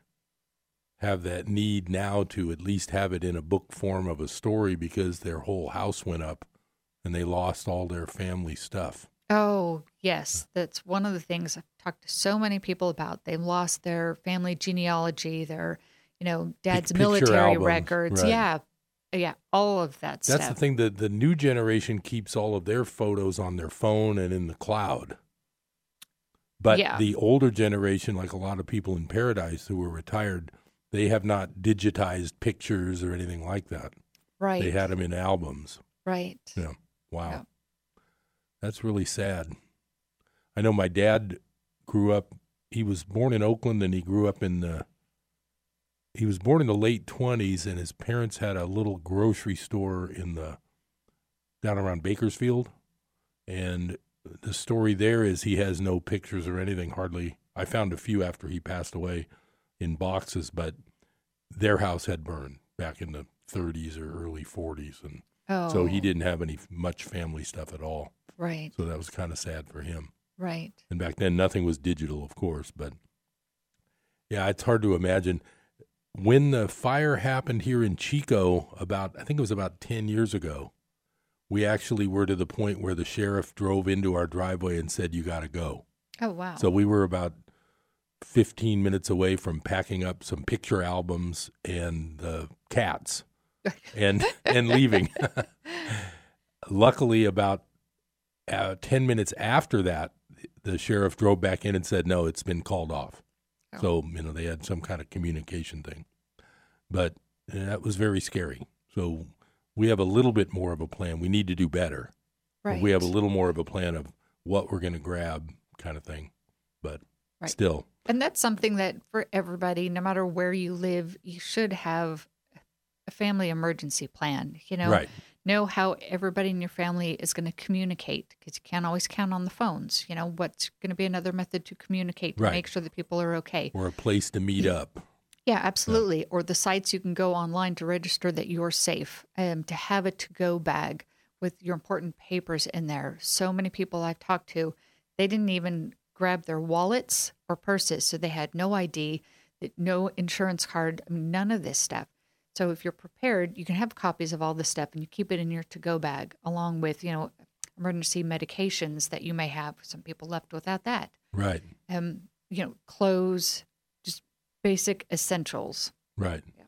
have that need now to at least have it in a book form of a story because their whole house went up and they lost all their family stuff. Oh, yes. That's one of the things I've talked to so many people about. They lost their family genealogy, their, you know, dad's picture military albums, records. right. Yeah. Yeah. All of that stuff. That's stuff. the thing that the new generation keeps all of their photos on their phone and in the cloud. But Yeah. the older generation, like a lot of people in Paradise who were retired, they have not digitized pictures or anything like that. Right. They had them in albums. Right. Yeah. Wow. That's really sad. I know my dad grew up, he was born in Oakland and he grew up in the, he was born in the late 20s and his parents had a little grocery store in the, down around Bakersfield. And the story there is he has no pictures or anything, hardly. I found a few after he passed away in boxes, but their house had burned back in the 30s or early 40s. And so he Oh. didn't have any much family stuff at all. Right. So that was kind of sad for him. Right. And back then, nothing was digital, of course. But yeah, it's hard to imagine. When the fire happened here in Chico, about, I think it was about 10 years ago, we actually were to the point where the sheriff drove into our driveway and said, You got to go. Oh, wow. So we were about 15 minutes away from packing up some picture albums and the cats and and leaving. Luckily, about uh, 10 minutes after that, the sheriff drove back in and said, no, it's been called off. So, you know, they had some kind of communication thing. But uh, that was very scary. So we have a little bit more of a plan. We need to do better. But We have a little more of a plan of what we're going to grab kind of thing. But Right. still, And that's something that for everybody, no matter where you live, you should have a family emergency plan. You know, Right. Know how everybody in your family is going to communicate because you can't always count on the phones. You know, what's going to be another method to communicate to Right. make sure that people are okay. or a place to meet up. Yeah, absolutely. Or the sites you can go online to register that you're safe, um, to have a to go bag with your important papers in there. So many people I've talked to, they didn't even grab their wallets or purses. So they had no ID, that- no insurance card, none of this stuff. So if you're prepared, you can have copies of all this stuff and you keep it in your to go bag along with, you know, emergency medications that you may have. Some people left without that Right. um, you know, clothes, just basic essentials. Right. Yeah.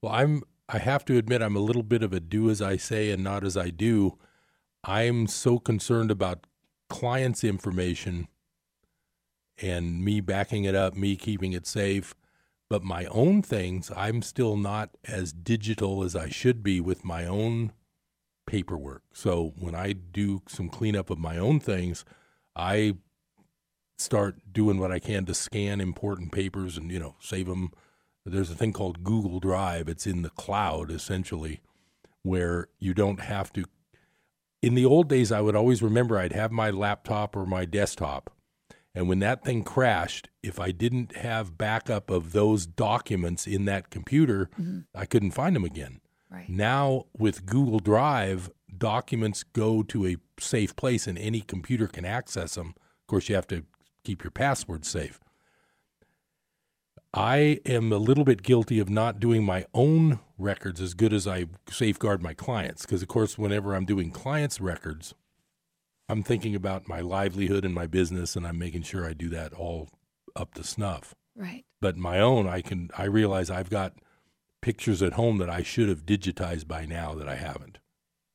Well, I'm. I have to admit, I'm a little bit of a do as I say and not as I do. I'm so concerned about clients' information and me backing it up, me keeping it safe. But my own things, I'm still not as digital as I should be with my own paperwork. So when I do some cleanup of my own things, I start doing what I can to scan important papers and you know save them. There's a thing called Google Drive. It's in the cloud essentially, where you don't have to. In the old days, I would always remember I'd have my laptop or my desktop, and when that thing crashed, if I didn't have backup of those documents in that computer, Mm-hmm. I couldn't find them again. Right. Now with Google Drive, documents go to a safe place and any computer can access them. Of course, you have to keep your password safe. I am a little bit guilty of not doing my own records as good as I safeguard my clients. Because, of course, whenever I'm doing clients' records, I'm thinking about my livelihood and my business, and I'm making sure I do that all up to snuff. Right. But my own, I can. I realize I've got pictures at home that I should have digitized by now that I haven't.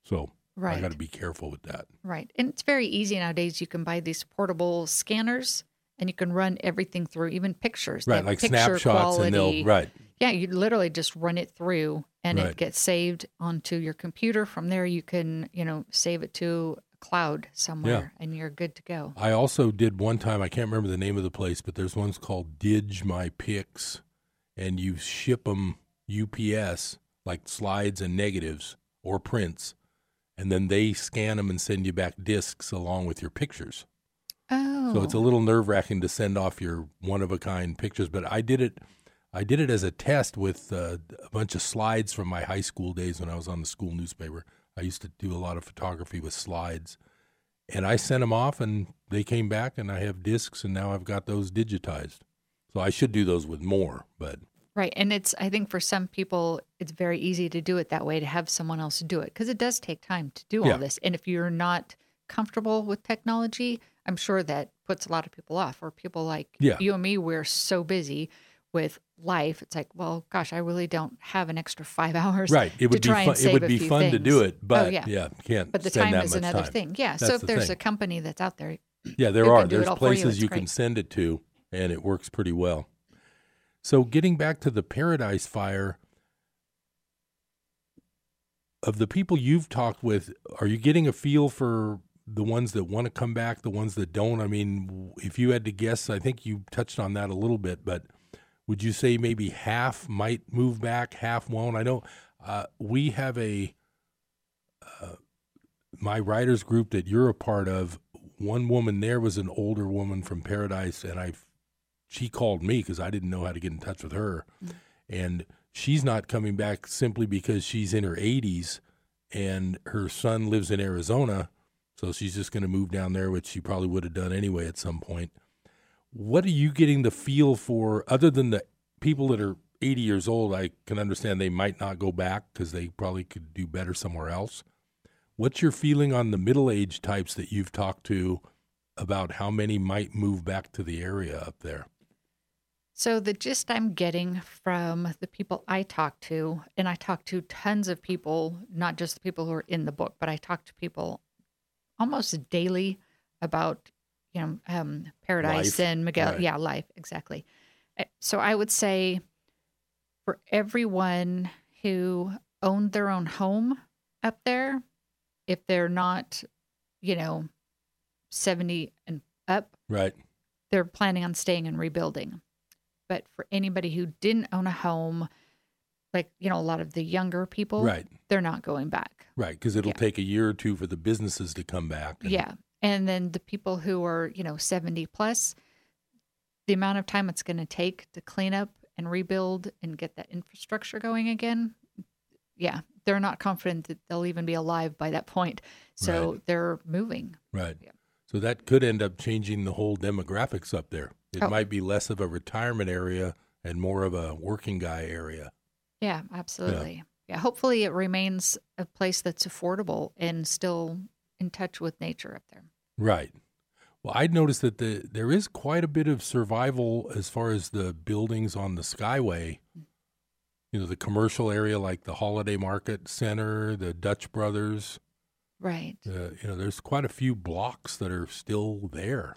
So I Right. got to be careful with that. Right. And it's very easy nowadays. You can buy these portable scanners and you can run everything through, even pictures. Right, like picture snapshots and they'll- quality. right. Yeah, you literally just run it through and Right. it gets saved onto your computer. From there, you can, you know, save it to cloud somewhere and you're good to go. I also did one time. I can't remember the name of the place, but there's ones called Dig My Pics, and you ship them UPS like slides and negatives or prints, and then they scan them and send you back discs along with your pictures. Oh. So it's a little nerve wracking to send off your one of a kind pictures, but I did it. I did it as a test with uh, a bunch of slides from my high school days when I was on the school newspaper. I used to do a lot of photography with slides, and I sent them off, and they came back, and I have discs, and now I've got those digitized. So I should do those with more, but Right. And it's, I think for some people, it's very easy to do it that way, to have someone else do it, because it does take time to do Yeah. all this. And if you're not comfortable with technology, I'm sure that puts a lot of people off. Or people like Yeah. you and me, we're so busy with life. It's like, well, gosh, I really don't have an extra five hours right, it would be fun. It would be fun to do it, Oh, but yeah. yeah, can't. But the time is another time. thing. Yeah. so if the there's thing. a company that's out there, Yeah, there are. can do it There's for you, places you, can send it to, and it works pretty well. So, getting back to the Paradise Fire, of the people you've talked with, are you getting a feel for the ones that want to come back, the ones that don't? I mean, if you had to guess, I think you touched on that a little bit, but would you say maybe half might move back, half won't? I know uh, we have a uh, my writers group that you're a part of. One woman there was an older woman from Paradise, and I she called me because I didn't know how to get in touch with her, and she's not coming back simply because she's in her 80s and her son lives in Arizona, so she's just going to move down there, which she probably would have done anyway at some point. What are you getting the feel for, other than the people that are 80 years old? I can understand they might not go back because they probably could do better somewhere else. What's your feeling on the middle age types that you've talked to about how many might move back to the area up there? So the gist I'm getting from the people I talk to, and I talk to tons of people, not just the people who are in the book, but I talk to people almost daily about, you know, um, Paradise Life. and Miguel. Right. Yeah, life exactly. Uh, So I would say, for everyone who owned their own home up there, if they're not, you know, seventy and up, Right. they're planning on staying and rebuilding. But for anybody who didn't own a home, like, you know, a lot of the younger people, Right. they're not going back. Right, because it'll Yeah. take a year or two for the businesses to come back. and- Yeah. And then the people who are, you know, 70 plus, the amount of time it's going to take to clean up and rebuild and get that infrastructure going again, yeah, they're not confident that they'll even be alive by that point. So they're moving. Right. So that could end up changing the whole demographics up there. It Oh. might be less of a retirement area and more of a working guy area. Yeah, absolutely. Yeah. hopefully it remains a place that's affordable and still in touch with nature up there. Right. Well, I'd noticed that the there is quite a bit of survival as far as the buildings on the Skyway. You know, the commercial area like the Holiday Market Center, the Dutch Brothers. Right. Uh, you know, there's quite a few blocks that are still there.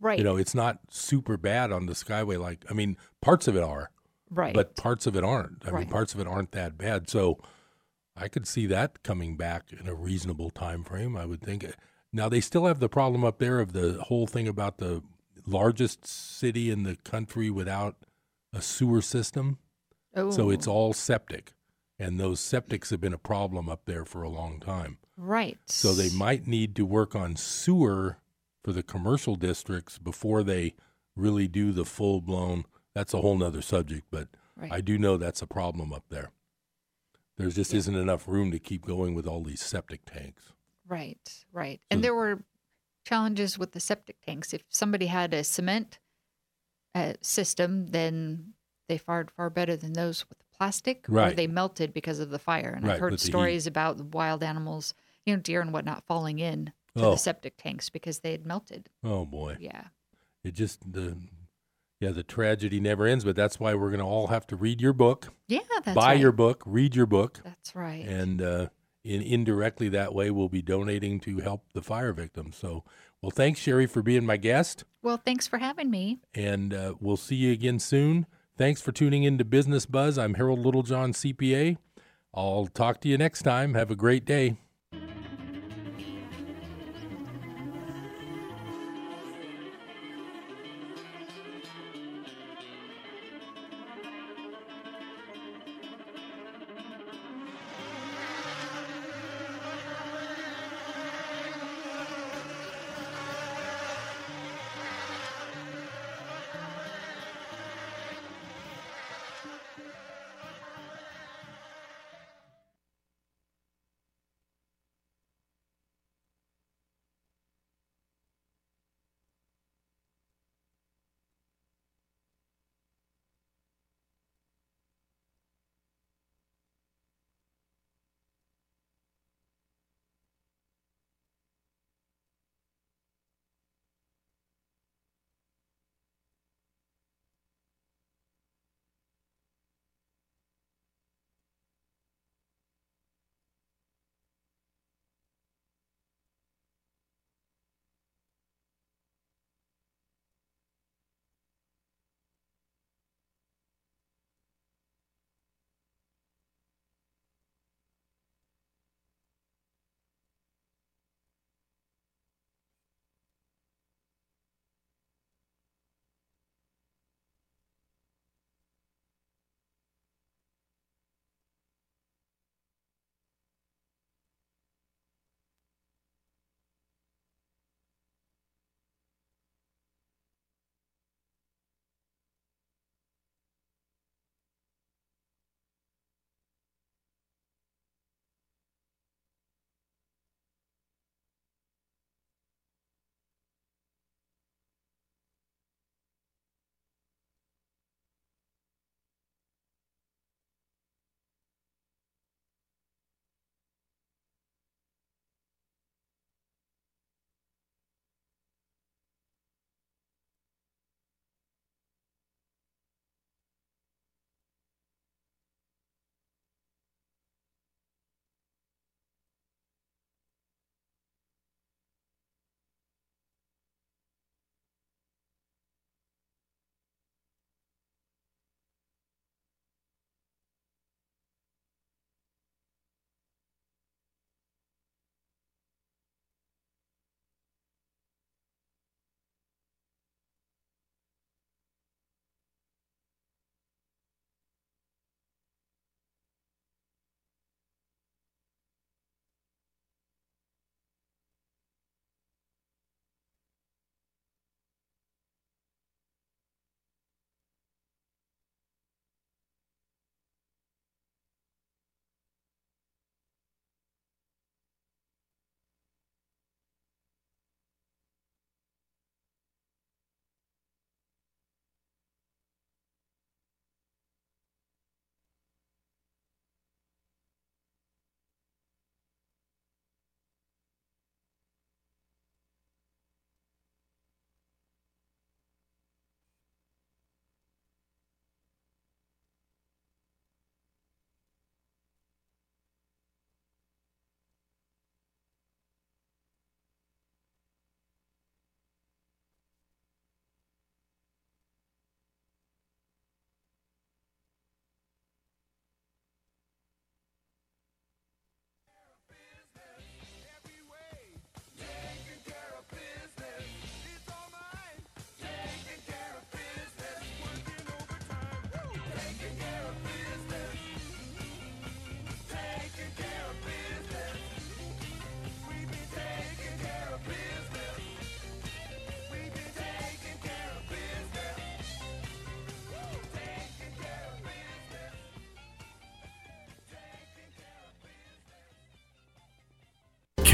Right. You know, it's not super bad on the Skyway. Like, I mean, parts of it are, Right. But parts of it aren't. I Right. mean, parts of it aren't that bad. So, I could see that coming back in a reasonable time frame. I would think. Now they still have the problem up there of the whole thing about the largest city in the country without a sewer system. So it's all septic, and those septics have been a problem up there for a long time. Right. So they might need to work on sewer for the commercial districts before they really do the full blown. That's a whole nother subject, but Right. I do know that's a problem up there. There just isn't enough room to keep going with all these septic tanks. Right, right. And there were challenges with the septic tanks. If somebody had a cement uh, system, then they fared far better than those with plastic, right. or they melted because of the fire. And Right, I've heard heat. stories about wild animals, you know, deer and whatnot, falling in to Oh. the septic tanks because they had melted. Oh boy. Yeah. It just the yeah, the tragedy never ends, but that's why we're going to all have to read your book. Yeah, that's Buy right. your book, read your book. That's right. And uh in indirectly that way we'll be donating to help the fire victims. So, well, thanks Sherry for being my guest Well, thanks for having me. and uh, we'll see you again soon. Thanks for tuning in to Business Buzz. I'm Harold Littlejohn, CPA. I'll talk to you next time. Have a great day.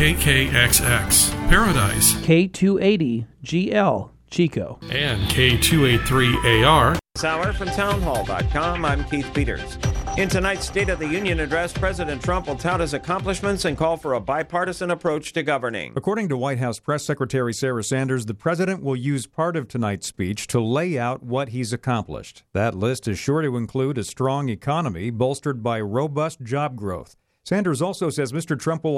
KKXX, Paradise, K280GL, Chico, and K283AR. This hour from townhall.com, I'm Keith Peters. In tonight's State of the Union address, President Trump will tout his accomplishments and call for a bipartisan approach to governing. According to White House Press Secretary Sarah Sanders, the president will use part of tonight's speech to lay out what he's accomplished. That list is sure to include a strong economy bolstered by robust job growth. Sanders also says Mr. Trump will